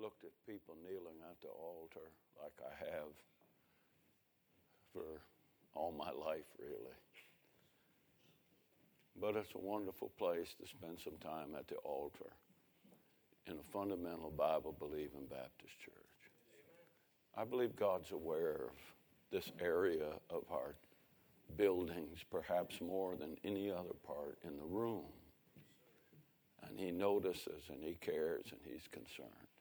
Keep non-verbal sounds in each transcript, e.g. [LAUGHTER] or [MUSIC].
looked at people kneeling at the altar like I have for all my life, really. But it's a wonderful place to spend some time at the altar in a fundamental Bible believing Baptist church. I believe God's aware of this area of our buildings, perhaps more than any other part in the room. And He notices and He cares and He's concerned.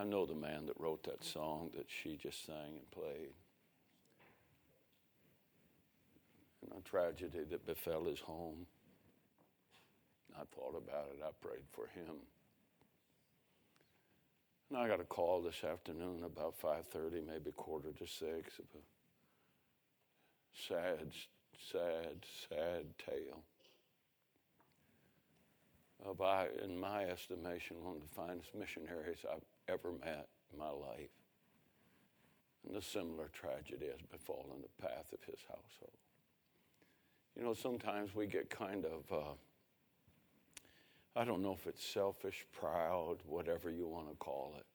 I know the man that wrote that song that she just sang and played. And a tragedy that befell his home. I thought about it. I prayed for him. And I got a call this afternoon about 5:30, maybe quarter to six, of a sad, sad, sad tale of, I, in my estimation, one of the finest missionaries I've ever met in my life. And a similar tragedy has befallen the path of his household. You know, sometimes we get kind of, uh, I don't know if it's selfish, proud, whatever you want to call it.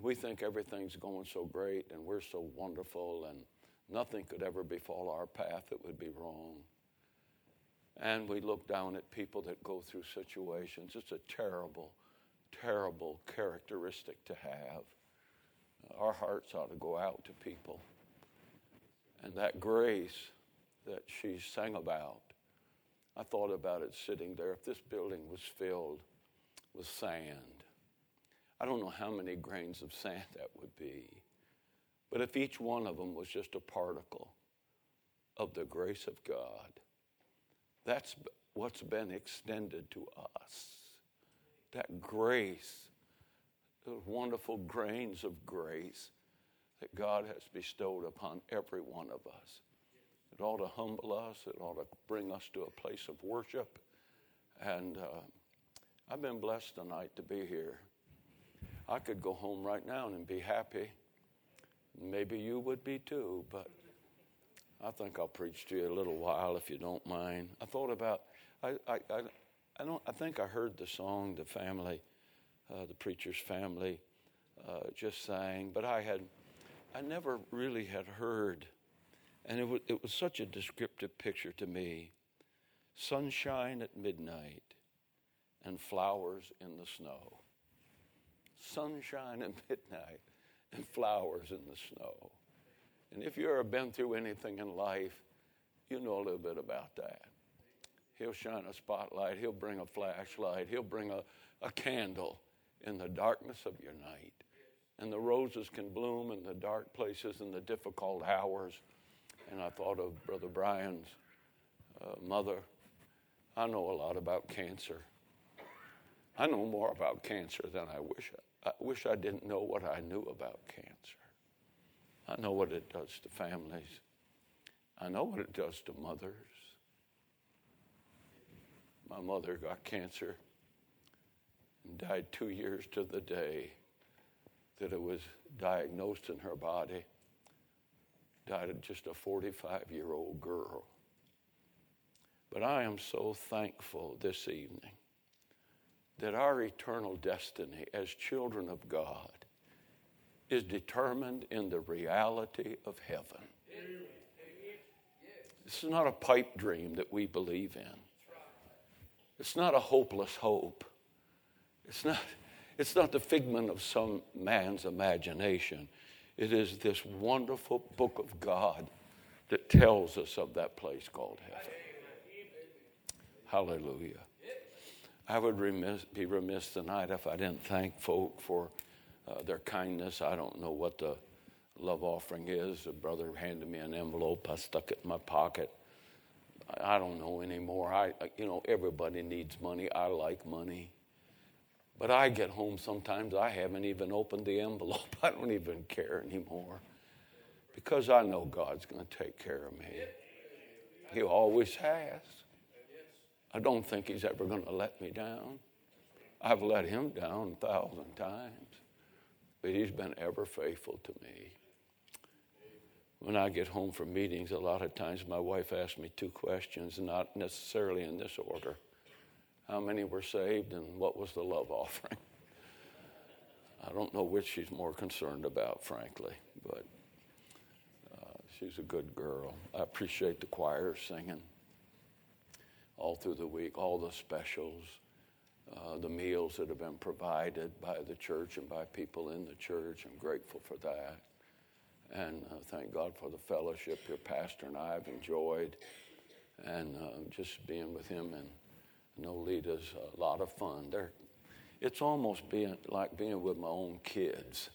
We think everything's going so great and we're so wonderful and nothing could ever befall our path that would be wrong. And we look down at people that go through situations. It's a terrible, terrible characteristic to have. Our hearts ought to go out to people. And that grace that she sang about, I thought about it sitting there. If this building was filled with sand, I don't know how many grains of sand that would be. But if each one of them was just a particle of the grace of God, that's what's been extended to us. That grace, those wonderful grains of grace that God has bestowed upon every one of us. It ought to humble us, it ought to bring us to a place of worship. And uh, I've been blessed tonight to be here. I could go home right now and be happy. Maybe you would be too, but I think I'll preach to you a little while if you don't mind. I thought about, I, I, I, I don't, I think I heard the song the family, uh, the preacher's family, uh, just sang, but I had, I never really had heard, and it was, it was such a descriptive picture to me. Sunshine at midnight and flowers in the snow. Sunshine at midnight and flowers in the snow. And if you've ever been through anything in life, you know a little bit about that. He'll shine a spotlight, he'll bring a flashlight, he'll bring a, a candle in the darkness of your night. And the roses can bloom in the dark places and the difficult hours. And I thought of Brother Brian's uh, mother. I know a lot about cancer. I know more about cancer than I wish. I wish I didn't know what I knew about cancer. I know what it does to families. I know what it does to mothers. My mother got cancer and died two years to the day that it was diagnosed in her body. Died of just a 45 year old girl. But I am so thankful this evening that our eternal destiny as children of God is determined in the reality of heaven. This is not a pipe dream that we believe in. It's not a hopeless hope. It's not, it's not the figment of some man's imagination. It is this wonderful book of God that tells us of that place called heaven. Hallelujah. I would remiss, be remiss tonight if I didn't thank folk for uh, their kindness. I don't know what the love offering is. A brother handed me an envelope. I stuck it in my pocket. I don't know anymore. I, uh, you know, everybody needs money. I like money. But I get home sometimes, I haven't even opened the envelope. [LAUGHS] I don't even care anymore because I know God's going to take care of me. He always has. I don't think He's ever going to let me down. I've let Him down a thousand times but he's been ever faithful to me. When I get home from meetings, a lot of times my wife asks me two questions, not necessarily in this order. How many were saved and what was the love offering? I don't know which she's more concerned about, frankly, but uh, she's a good girl. I appreciate the choir singing all through the week, all the specials, uh, the meals that have been provided by the church and by people in the church. I'm grateful for that. And uh, thank God for the fellowship your pastor and I have enjoyed. And uh, just being with him and Nolita's a lot of fun. They're, it's almost being like being with my own kids.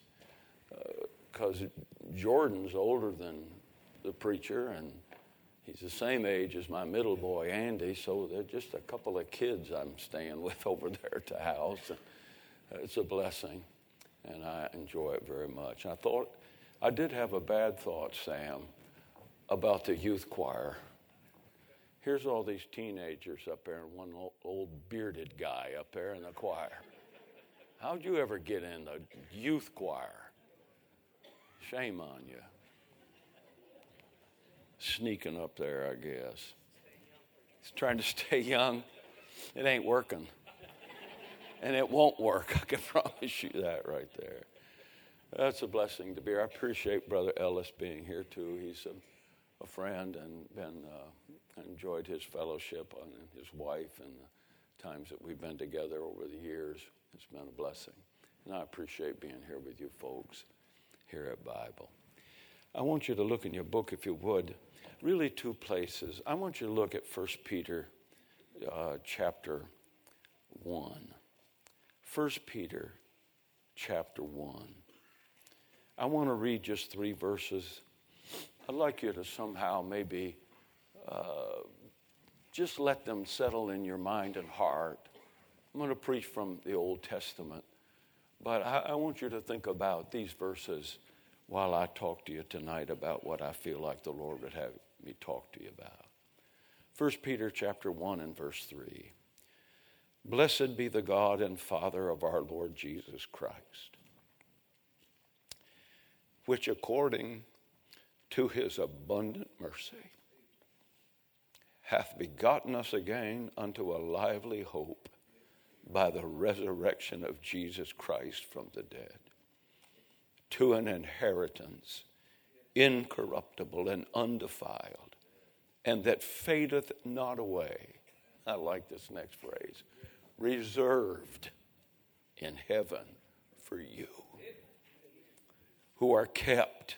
Because uh, Jordan's older than the preacher, and he's the same age as my middle boy, Andy. So they're just a couple of kids I'm staying [LAUGHS] with over there at the house. It's a blessing, and I enjoy it very much. I thought I did have a bad thought, Sam, about the youth choir. Here's all these teenagers up there and one old bearded guy up there in the choir. How'd you ever get in the youth choir? Shame on you. Sneaking up there, I guess. He's trying to stay young. It ain't working. And it won't work. [LAUGHS] I can promise you that right there. That's a blessing to be here. I appreciate Brother Ellis being here too. He's a, a friend and been uh, enjoyed his fellowship and his wife and the times that we've been together over the years. It's been a blessing. And I appreciate being here with you folks here at Bible. I want you to look in your book, if you would, really two places. I want you to look at 1 Peter uh, chapter 1. 1 Peter chapter 1. I want to read just three verses. I'd like you to somehow maybe uh, just let them settle in your mind and heart. I'm going to preach from the Old Testament, but I, I want you to think about these verses while I talk to you tonight about what I feel like the Lord would have me talk to you about. 1 Peter chapter 1 and verse 3. Blessed be the God and Father of our Lord Jesus Christ which according to his abundant mercy hath begotten us again unto a lively hope by the resurrection of Jesus Christ from the dead, to an inheritance incorruptible and undefiled, and that fadeth not away. I like this next phrase reserved in heaven for you who are kept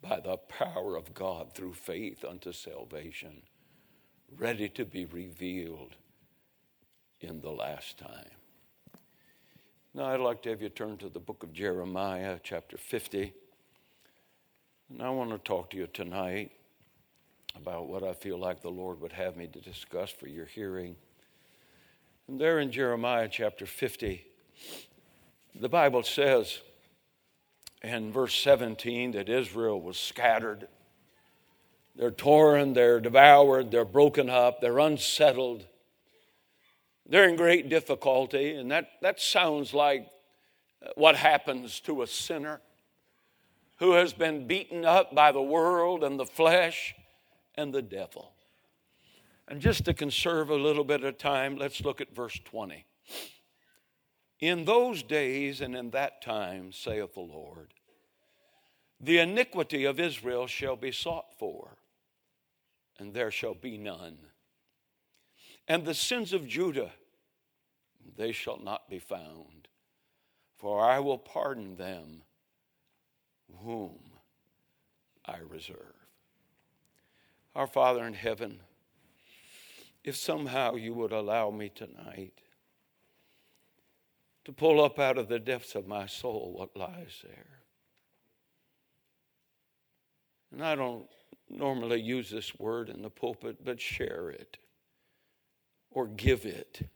by the power of God through faith unto salvation, ready to be revealed in the last time. Now, I'd like to have you turn to the book of Jeremiah, chapter 50. And I want to talk to you tonight about what I feel like the Lord would have me to discuss for your hearing. And there in Jeremiah chapter 50, the Bible says, in verse 17 that Israel was scattered. They're torn, they're devoured, they're broken up, they're unsettled. They're in great difficulty, and that, that sounds like what happens to a sinner who has been beaten up by the world and the flesh and the devil. And just to conserve a little bit of time, let's look at verse 20. In those days and in that time, saith the Lord, the iniquity of Israel shall be sought for, and there shall be none. And the sins of Judah, they shall not be found, for I will pardon them whom I reserve. Our Father in heaven, if somehow you would allow me tonight to pull up out of the depths of my soul what lies there. And I don't normally use this word in the pulpit, but share it or give it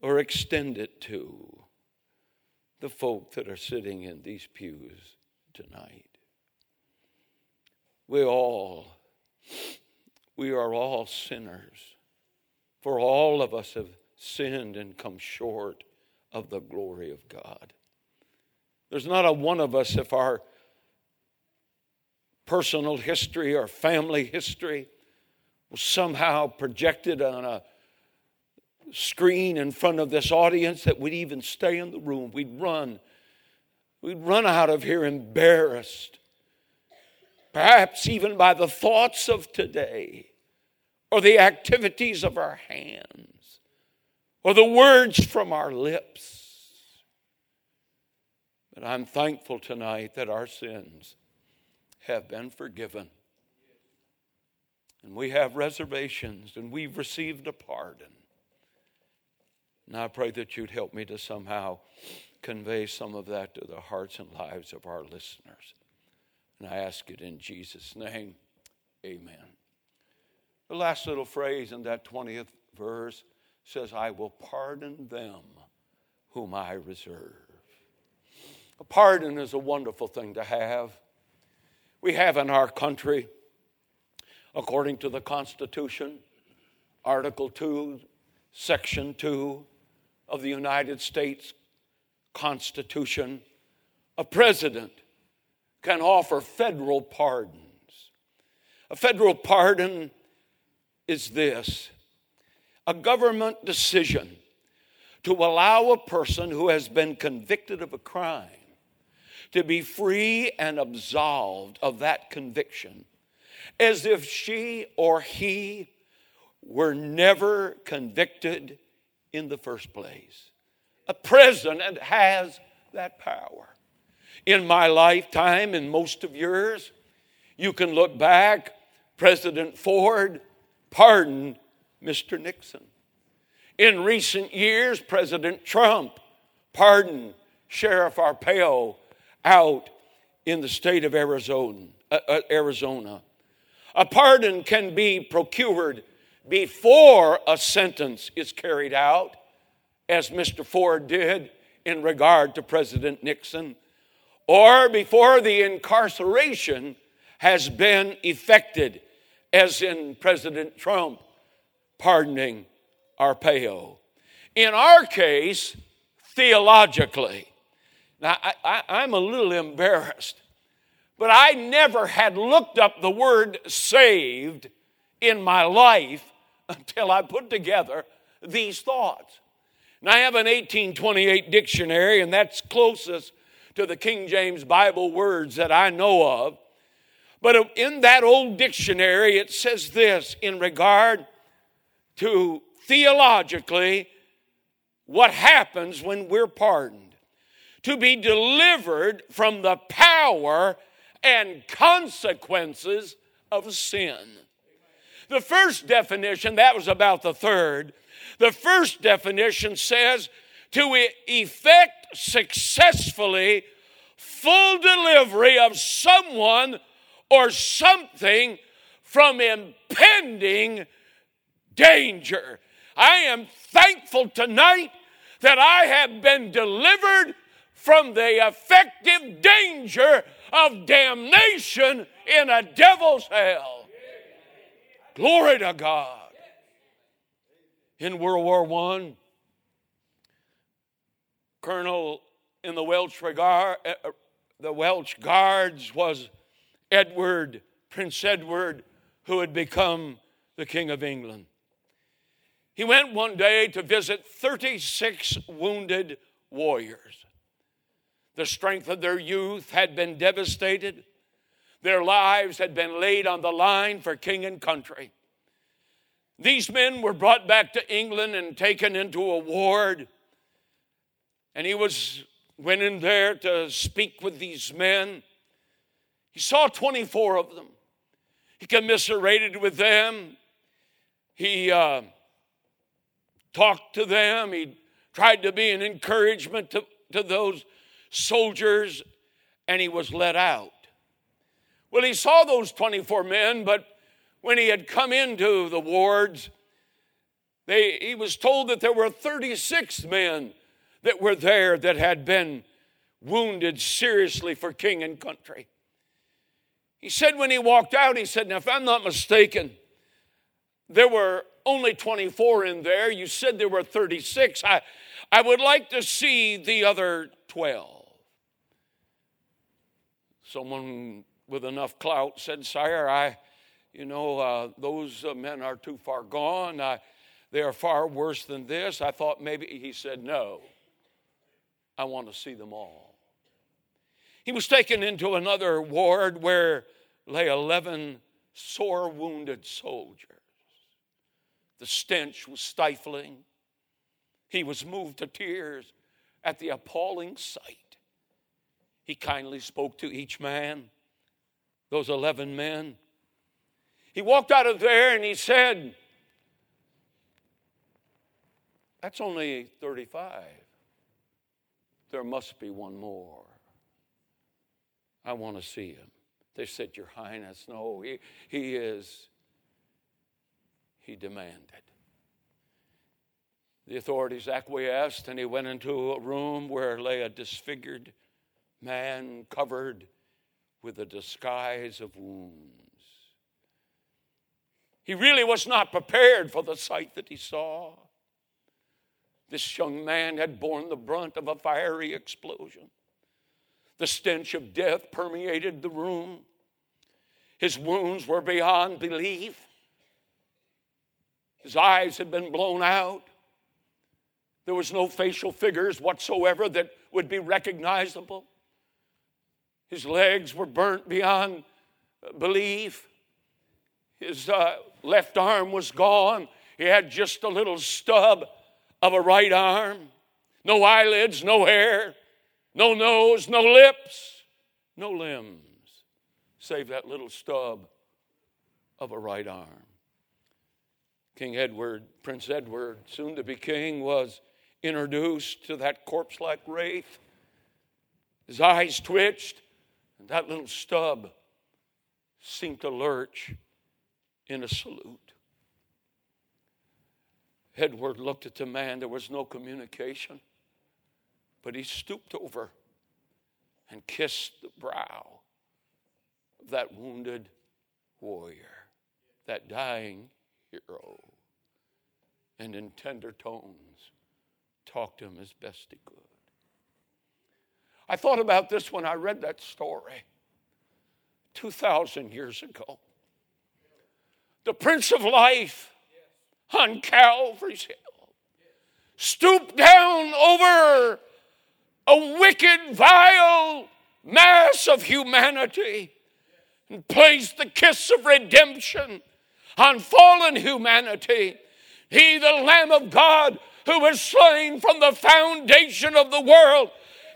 or extend it to the folk that are sitting in these pews tonight. We all, we are all sinners. For all of us have sinned and come short of the glory of God. There's not a one of us, if our personal history or family history was somehow projected on a screen in front of this audience that we'd even stay in the room. We'd run. We'd run out of here embarrassed, perhaps even by the thoughts of today or the activities of our hands or the words from our lips. But I'm thankful tonight that our sins have been forgiven. And we have reservations and we've received a pardon. And I pray that you'd help me to somehow convey some of that to the hearts and lives of our listeners. And I ask it in Jesus' name. Amen. The last little phrase in that 20th verse says, I will pardon them whom I reserve. A pardon is a wonderful thing to have. We have in our country, according to the Constitution, Article 2, Section 2 of the United States Constitution, a president can offer federal pardons. A federal pardon is this a government decision to allow a person who has been convicted of a crime to be free and absolved of that conviction as if she or he were never convicted in the first place. A president has that power. In my lifetime, in most of yours, you can look back, President Ford pardoned Mr. Nixon. In recent years, President Trump pardoned Sheriff Arpaio out in the state of Arizona. Uh, uh, Arizona. A pardon can be procured before a sentence is carried out, as Mr. Ford did in regard to President Nixon, or before the incarceration has been effected, as in President Trump pardoning Arpaio. In our case, theologically, now, I, am a little embarrassed, but I never had looked up the word saved in my life until I put together these thoughts. Now, I have an 1828 dictionary, and that's closest to the King James Bible words that I know of. But in that old dictionary, it says this in regard to theologically what happens when we're pardoned to be delivered from the power and consequences of sin. The first definition, that was about the third, the first definition says to effect successfully full delivery of someone or something from impending danger. I am thankful tonight that I have been delivered from the effective danger of damnation in a devil's hell. Glory to God. In World War I, Colonel in the Welsh, regard, uh, uh, the Welsh Guards was Edward, Prince Edward, who had become the King of England. He went one day to visit 36 wounded warriors. The strength of their youth had been devastated. Their lives had been laid on the line for king and country. These men were brought back to England and taken into a ward. And he was went in there to speak with these men. He saw 24 of them. He commiserated with them. He uh, talked to them. He tried to be an encouragement to, to those soldiers and he was let out. Well, he saw those 24 men, but when he had come into the wards, they, he was told that there were 36 men that were there that had been wounded seriously for king and country. He said when he walked out, he said, Now, if I'm not mistaken, there were only 24 in there. You said there were 36. I, I would like to see the other 12. Someone with enough clout said, Sire, I, you know, uh, those uh, men are too far gone. I, They are far worse than this. I thought maybe he said, No, I want to see them all. He was taken into another ward where lay 11 sore wounded soldiers. The stench was stifling. He was moved to tears at the appalling sight. He kindly spoke to each man, those 11 men. He walked out of there and he said, That's only 35. There must be one more. I want to see him. They said, Your Highness, no, he, he is, he demanded. The authorities acquiesced, and he went into a room where lay a disfigured man covered with a disguise of wounds. He really was not prepared for the sight that he saw. This young man had borne the brunt of a fiery explosion. The stench of death permeated the room. His wounds were beyond belief. His eyes had been blown out. There was no facial figures whatsoever that would be recognizable. His legs were burnt beyond belief. His uh, left arm was gone. He had just a little stub of a right arm. No eyelids, no hair no nose, no lips, no limbs, save that little stub of a right arm. King Edward, Prince Edward, soon to be king, was introduced to that corpse like wraith. His eyes twitched, and that little stub seemed to lurch in a salute. Edward looked at the man. There was no communication. But he stooped over and kissed the brow of that wounded warrior, that dying hero, and in tender tones talked to him as best he could. I thought about this when I read that story 2,000 years ago. The Prince of Life on Calvary's Hill stooped down over a wicked, vile mass of humanity and placed the kiss of redemption on fallen humanity. He, the Lamb of God, who was slain from the foundation of the world,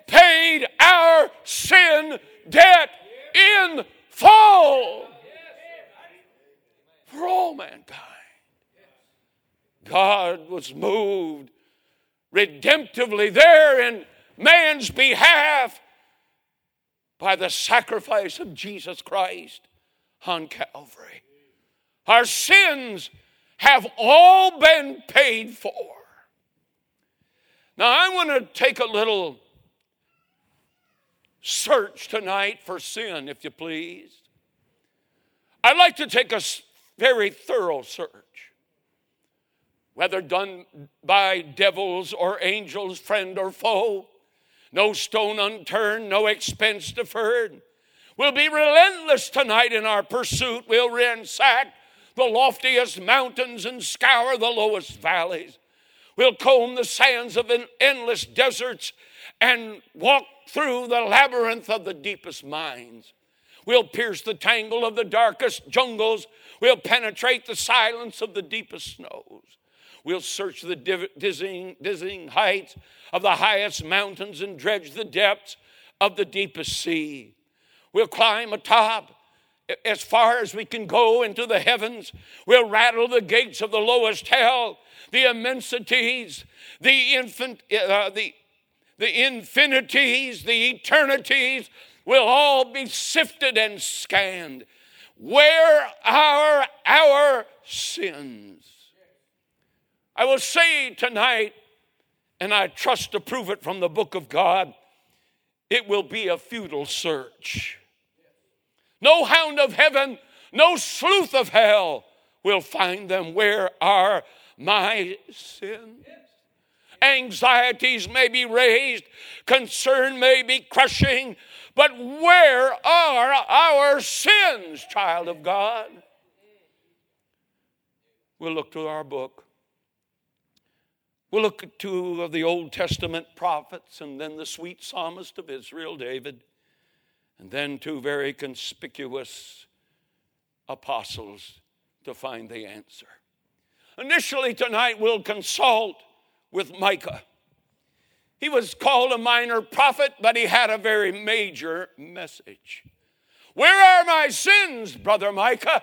paid our sin debt in full for all mankind. God was moved redemptively there in man's behalf by the sacrifice of Jesus Christ on Calvary. Our sins have all been paid for. Now, I want to take a little search tonight for sin, if you please. I'd like to take a very thorough search, whether done by devils or angels, friend or foe no stone unturned, no expense deferred. We'll be relentless tonight in our pursuit. We'll ransack the loftiest mountains and scour the lowest valleys. We'll comb the sands of endless deserts and walk through the labyrinth of the deepest mines. We'll pierce the tangle of the darkest jungles. We'll penetrate the silence of the deepest snows. We'll search the dizzying, dizzying heights of the highest mountains and dredge the depths of the deepest sea. We'll climb atop as far as we can go into the heavens. We'll rattle the gates of the lowest hell, the immensities, the infant, uh, the, the infinities, the eternities will all be sifted and scanned. Where are our sins? I will say tonight, and I trust to prove it from the book of God, it will be a futile search. No hound of heaven, no sleuth of hell will find them. Where are my sins? Anxieties may be raised, concern may be crushing, but where are our sins, child of God? We'll look to our book We'll look at two of the Old Testament prophets and then the sweet psalmist of Israel, David, and then two very conspicuous apostles to find the answer. Initially, tonight, we'll consult with Micah. He was called a minor prophet, but he had a very major message. Where are my sins, brother Micah?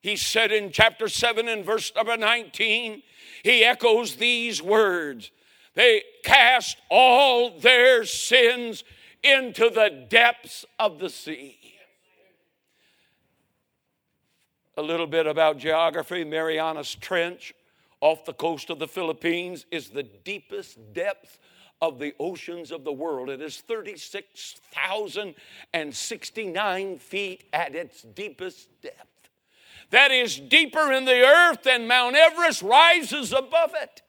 He said in chapter 7 and verse number 19, he echoes these words They cast all their sins into the depths of the sea. A little bit about geography Marianas Trench off the coast of the Philippines is the deepest depth of the oceans of the world. It is 36,069 feet at its deepest depth. That is deeper in the earth than Mount Everest rises above it.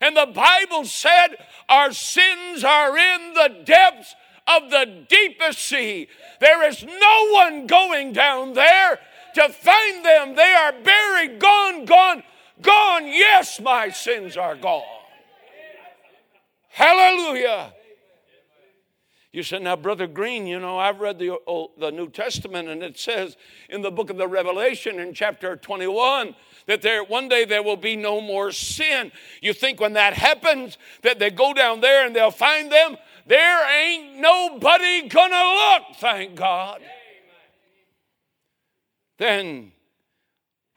And the Bible said our sins are in the depths of the deepest sea. There is no one going down there to find them. They are buried, gone, gone, gone. Yes, my sins are gone. Hallelujah. You said, now, Brother Green, you know, I've read the, Old, the New Testament, and it says in the book of the Revelation in chapter 21 that there one day there will be no more sin. You think when that happens, that they go down there and they'll find them? There ain't nobody gonna look, thank God. Then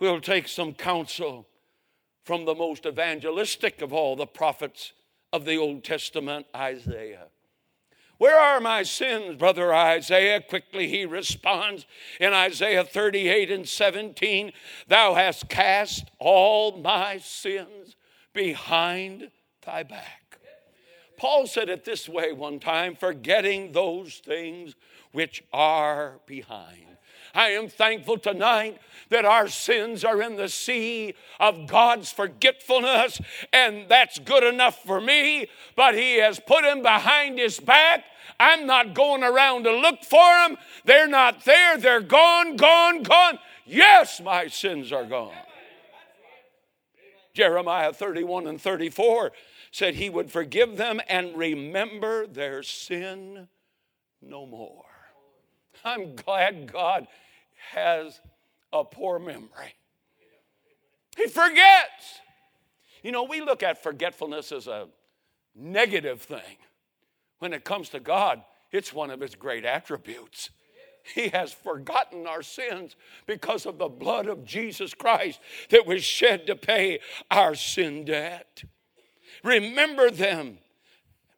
we'll take some counsel from the most evangelistic of all the prophets of the Old Testament, Isaiah. Where are my sins, brother Isaiah? Quickly he responds in Isaiah 38 and 17 Thou hast cast all my sins behind thy back. Paul said it this way one time forgetting those things which are behind. I am thankful tonight that our sins are in the sea of God's forgetfulness, and that's good enough for me. But He has put them behind His back. I'm not going around to look for them. They're not there. They're gone, gone, gone. Yes, my sins are gone. Jeremiah 31 and 34 said he would forgive them and remember their sin no more. I'm glad God has a poor memory. He forgets. You know, we look at forgetfulness as a negative thing. When it comes to God, it's one of his great attributes. He has forgotten our sins because of the blood of Jesus Christ that was shed to pay our sin debt. Remember them.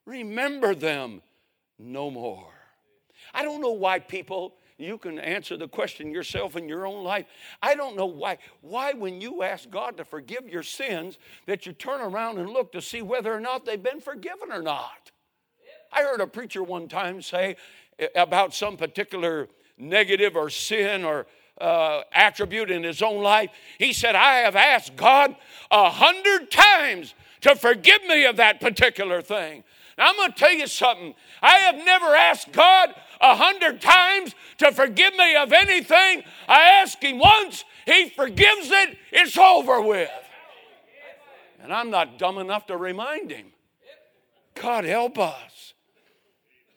Remember them no more. I don't know why people you can answer the question yourself in your own life. I don't know why. Why, when you ask God to forgive your sins, that you turn around and look to see whether or not they've been forgiven or not. I heard a preacher one time say about some particular negative or sin or uh, attribute in his own life. He said, I have asked God a hundred times to forgive me of that particular thing. Now, I'm going to tell you something. I have never asked God a hundred times to forgive me of anything. I ask Him once, He forgives it, it's over with. And I'm not dumb enough to remind Him. God help us.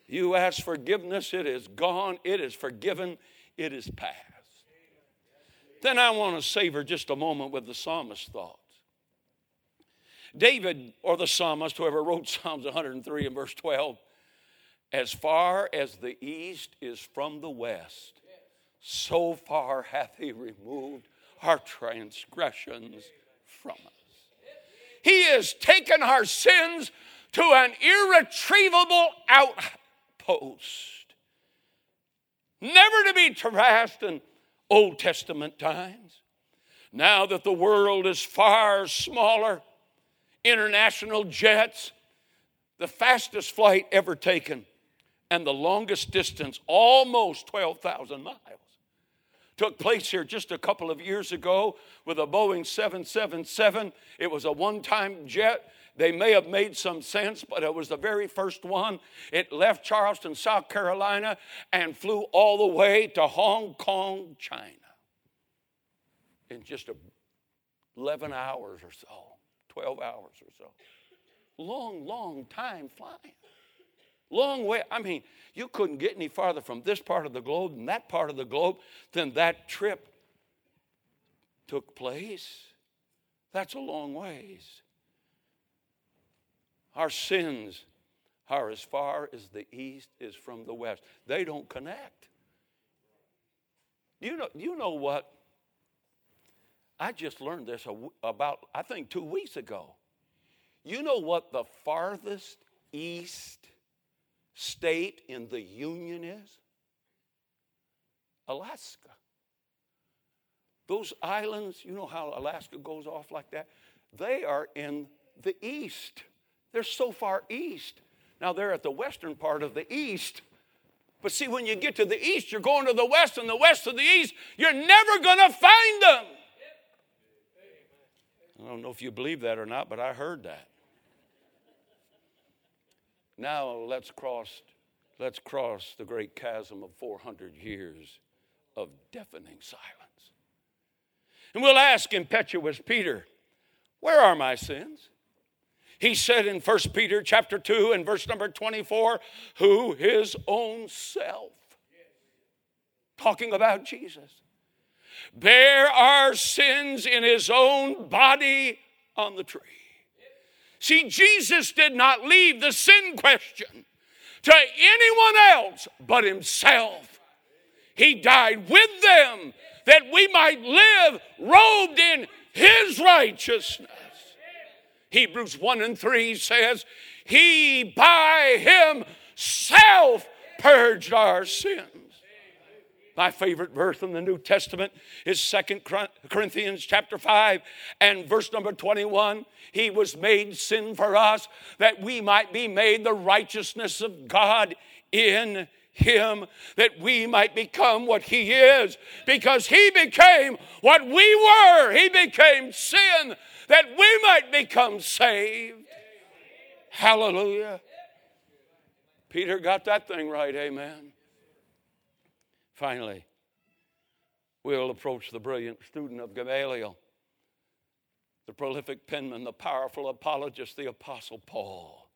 You ask forgiveness, it is gone, it is forgiven, it is past. Then I want to savor just a moment with the psalmist's thoughts. David, or the psalmist, whoever wrote [LAUGHS] Psalms 103 and verse 12, as far as the east is from the west, so far hath he removed our transgressions from us. He has taken our sins to an irretrievable outpost, never to be trashed in Old Testament times. Now that the world is far smaller, international jets, the fastest flight ever taken and the longest distance, almost 12,000 miles, took place here just a couple of years ago with a Boeing 777. It was a one time jet. They may have made some sense, but it was the very first one. It left Charleston, South Carolina, and flew all the way to Hong Kong, China in just 11 hours or so, 12 hours or so. long, long time flying. Long way. I mean, you couldn't get any farther from this part of the globe and that part of the globe than that trip took place. That's a long ways. Our sins are as far as the east is from the west. They don't connect. You know, you know what? I just learned this about, I think, two weeks ago. You know what the farthest east state in the Union is? Alaska. Those islands, you know how Alaska goes off like that? They are in the east. They're so far east. Now they're at the western part of the east. But see, when you get to the east, you're going to the west, and the west to the east, you're never going to find them. I don't know if you believe that or not, but I heard that. Now let's cross, let's cross the great chasm of 400 years of deafening silence. And we'll ask impetuous Peter, where are my sins? He said in 1 Peter chapter 2 and verse number 24, who his own self, talking about Jesus, bear our sins in his own body on the tree. See, Jesus did not leave the sin question to anyone else but himself. He died with them that we might live robed in his righteousness. Hebrews 1 and 3 says, He by Himself purged our sins. My favorite verse in the New Testament is Second Corinthians chapter 5 and verse number 21. He was made sin for us that we might be made the righteousness of God in him that we might become what he is because he became what we were. He became sin that we might become saved. Hallelujah. Peter got that thing right, amen. Finally, we'll approach the brilliant student of Gamaliel, the prolific penman, the powerful apologist, the Apostle Paul.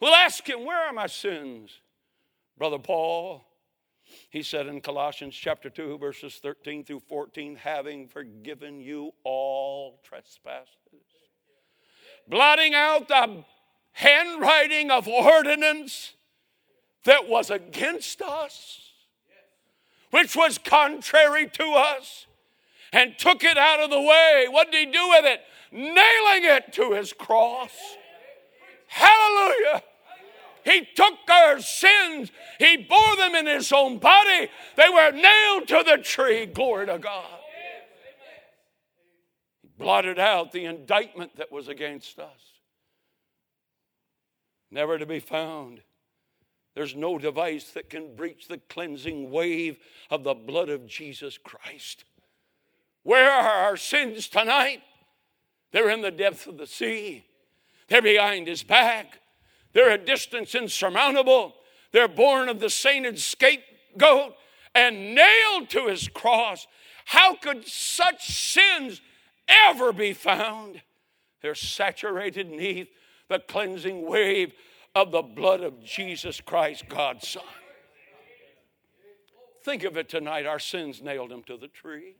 We'll ask him, Where are my sins? Brother Paul, he said in Colossians chapter 2, verses 13 through 14, having forgiven you all trespasses, blotting out the handwriting of ordinance that was against us, which was contrary to us, and took it out of the way. What did he do with it? Nailing it to his cross. Hallelujah. He took our sins, He bore them in His own body. They were nailed to the tree. Glory to God. He blotted out the indictment that was against us, never to be found. There's no device that can breach the cleansing wave of the blood of Jesus Christ. Where are our sins tonight? They're in the depths of the sea. They're behind his back. They're a distance insurmountable. They're borne of the sainted scapegoat and nailed to his cross. How could such sins ever be found? They're saturated neath the cleansing wave of the blood of Jesus Christ, God's Son. Think of it tonight. Our sins nailed him to the tree.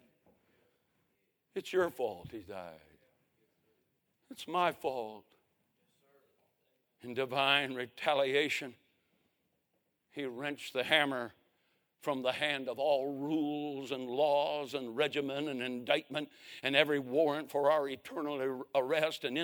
It's your fault he died. It's my fault in divine retaliation, he wrenched the hammer from the hand of all rules and laws and regimen and indictment and every warrant for our eternal arrest and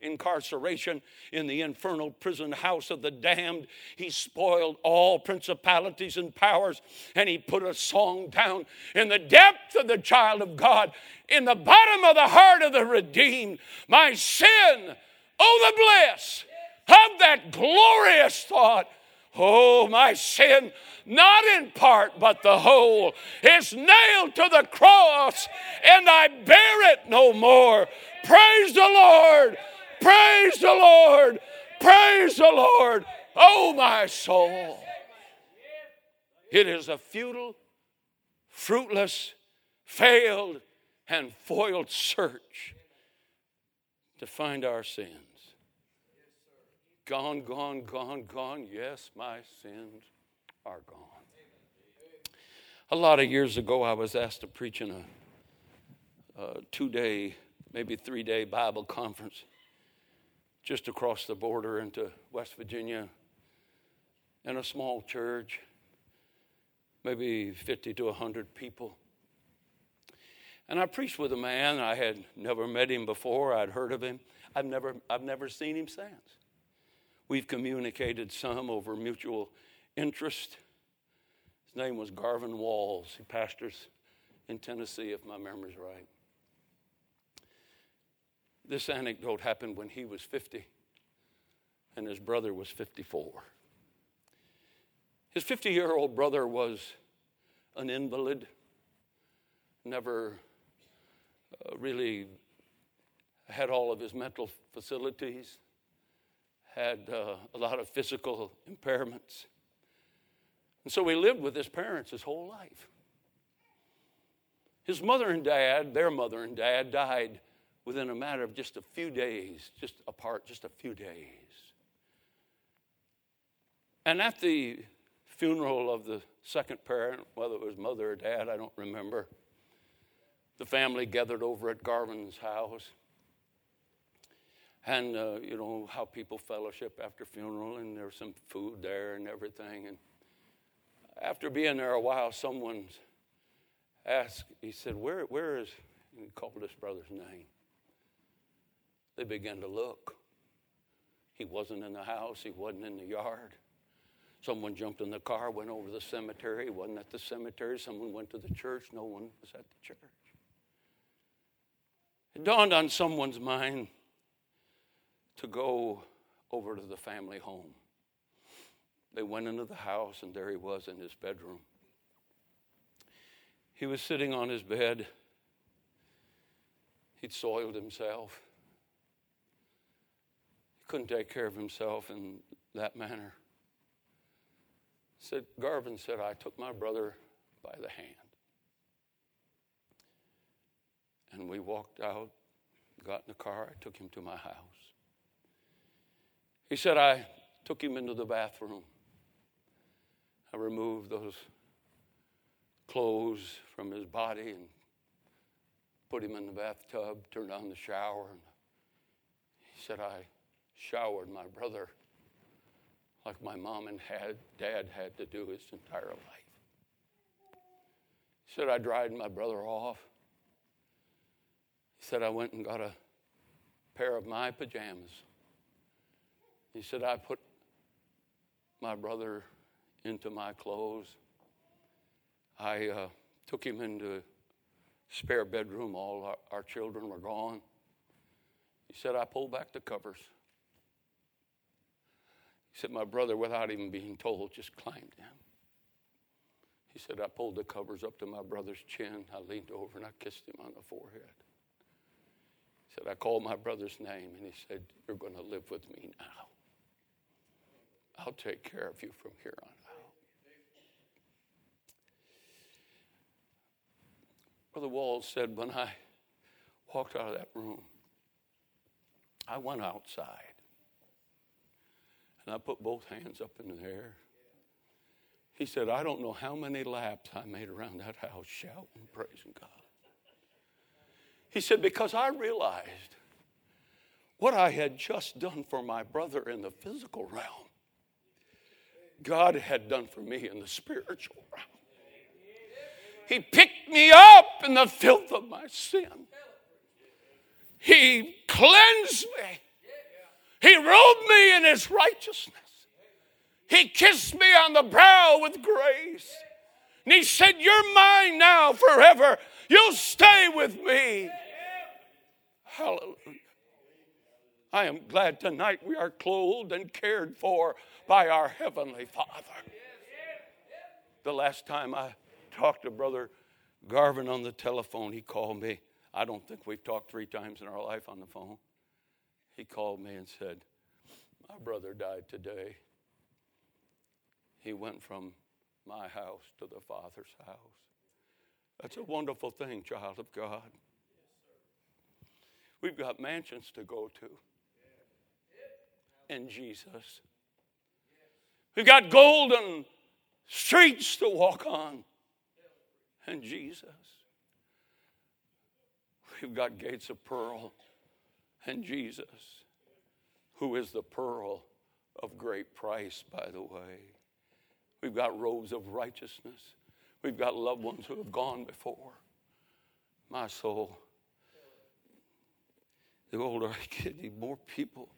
incarceration in the infernal prison house of the damned. He spoiled all principalities and powers and he put a song down in the depth of the child of God, in the bottom of the heart of the redeemed. My sin, oh, the bliss of that glorious thought. Oh, my sin, not in part, but the whole, is nailed to the cross, and I bear it no more. Praise the Lord! Praise the Lord! Praise the Lord! Oh, my soul! It is a futile, fruitless, failed, and foiled search to find our sins. Gone, gone, gone, gone. Yes, my sins are gone. A lot of years ago, I was asked to preach in a, a two day, maybe three day Bible conference just across the border into West Virginia in a small church, maybe 50 to 100 people. And I preached with a man. I had never met him before. I'd heard of him. I've never, I've never seen him since. We've communicated some over mutual interest. His name was Garvin Walls. He pastors in Tennessee, if my memory's right. This anecdote happened when he was 50 and his brother was 54. His 50 year old brother was an invalid, never uh, really had all of his mental facilities, had uh, a lot of physical impairments. And so he lived with his parents his whole life. His mother and dad, their mother and dad, died within a matter of just a few days, just apart, just a few days. And at the funeral of the second parent, whether it was mother or dad, I don't remember, the family gathered over at Garvin's house. And, uh, you know, how people fellowship after funeral, and there was some food there and everything. And after being there a while, someone asked, he said, Where, where is, he called his brother's name. They began to look. He wasn't in the house, he wasn't in the yard. Someone jumped in the car, went over to the cemetery, he wasn't at the cemetery. Someone went to the church, no one was at the church. It dawned on someone's mind to go over to the family home. They went into the house, and there he was in his bedroom. He was sitting on his bed. He'd soiled himself He couldn't take care of himself in that manner. Said Garvin said, I took my brother by the hand. And we walked out, got in the car, I took him to my house. He said, I took him into the bathroom. I removed those clothes from his body and put him in the bathtub, turned on the shower. And he said, I showered my brother like my mom and had, dad had to do his entire life. He said, I dried my brother off. He said, I went and got a pair of my pajamas. He said, I put my brother into my clothes. I uh, took him into spare bedroom. All our, our children were gone. He said, I pulled back the covers. He said, My brother, without even being told, just climbed in. He said, I pulled the covers up to my brother's chin. I leaned over and I kissed him on the forehead. He said, I called my brother's name and he said, You're going to live with me now. I'll take care of you from here on out. Brother Walls said, When I walked out of that room, I went outside. And I put both hands up in the air. He said, I don't know how many laps I made around that house shouting, praising God. He said, because I realized what I had just done for my brother in the physical realm, God had done for me in the spiritual realm. He picked me up in the filth of my sin. He cleansed me he robed me in his righteousness. He kissed me on the brow with grace. And he said, You're mine now forever. You'll stay with me. Hallelujah. I am glad tonight we are clothed and cared for by our Heavenly Father. The last time I talked to Brother Garvin on the telephone, he called me. I don't think we've talked three times in our life on the phone he called me and said, My brother died today. He went from my house to the Father's house. That's a wonderful thing, child of God. We've got mansions to go to. In Jesus. We've got golden streets to walk on in Jesus. We've got gates of pearl in Jesus, who is the pearl of great price, by the way. We've got robes of righteousness. We've got loved ones who have gone before. My soul. The older I get, the more people.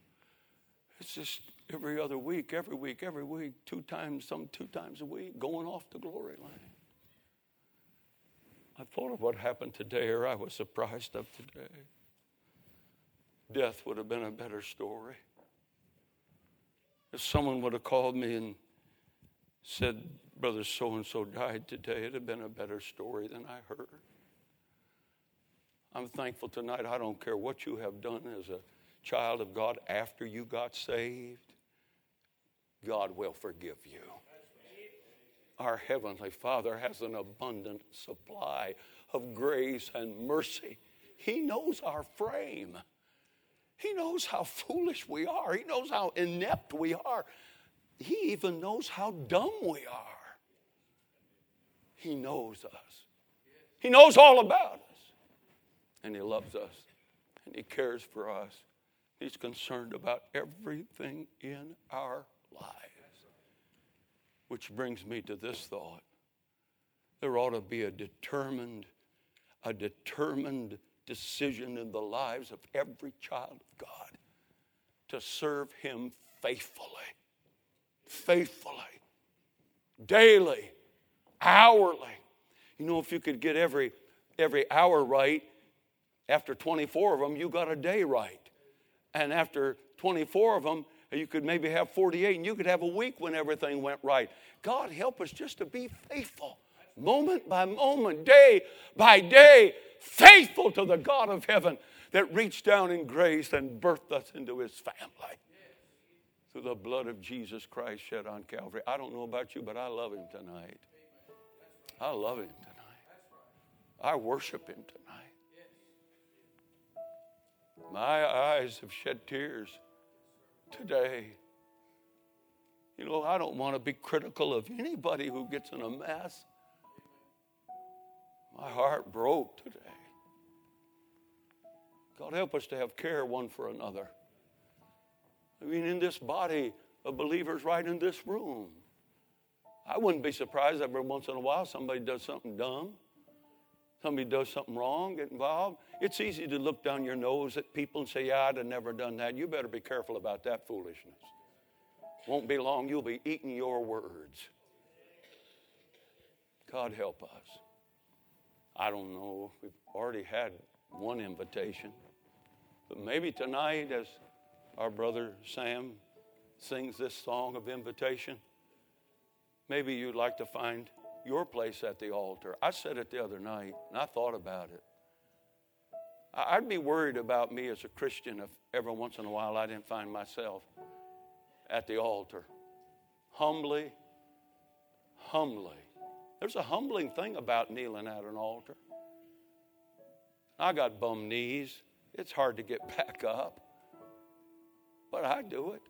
It's just every other week, every week, every week, two times, some two times a week, going off the glory line. I thought of what happened today, or I was surprised of today. Death would have been a better story. If someone would have called me and said, Brother so and so died today, it'd have been a better story than I heard. I'm thankful tonight. I don't care what you have done as a child of God after you got saved, God will forgive you. Our Heavenly Father has an abundant supply of grace and mercy. He knows our frame. He knows how foolish we are. He knows how inept we are. He even knows how dumb we are. He knows us. He knows all about us. And He loves us. And He cares for us. He's concerned about everything in our lives. Which brings me to this thought. There ought to be a determined, a determined decision in the lives of every child of God to serve Him faithfully, faithfully, daily, hourly. You know, if you could get every every hour right, after 24 of them, you got a day right. And after 24 of them, you could maybe have 48 and you could have a week when everything went right. God help us just to be faithful, moment by moment, day by day, faithful to the God of heaven that reached down in grace and birthed us into his family through the blood of Jesus Christ shed on Calvary. I don't know about you, but I love him tonight. I love him tonight. I worship him tonight. My eyes have shed tears today. You know, I don't want to be critical of anybody who gets in a mess. My heart broke today. God help us to have care one for another. I mean, in this body of believers, right in this room. I wouldn't be surprised every once in a while somebody does something dumb. Somebody does something wrong, get involved. It's easy to look down your nose at people and say, Yeah, I'd have never done that. You better be careful about that foolishness. Won't be long, you'll be eating your words. God help us. I don't know. We've already had one invitation. But maybe tonight, as our brother Sam sings this song of invitation, maybe you'd like to find your place at the altar. I said it the other night, and I thought about it. I'd be worried about me as a Christian if every once in a while I didn't find myself at the altar. Humbly, humbly. There's a humbling thing about kneeling at an altar. I got bum knees. It's hard to get [LAUGHS] back up. But I do it.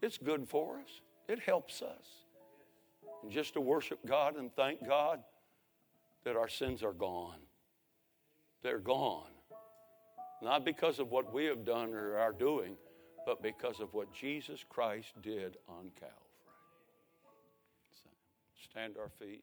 It's good for us, it helps us. Just to worship God and thank God that our sins are gone. They're gone. Not because of what we have done or are doing, but because of what Jesus Christ did on Calvary. Stand our feet.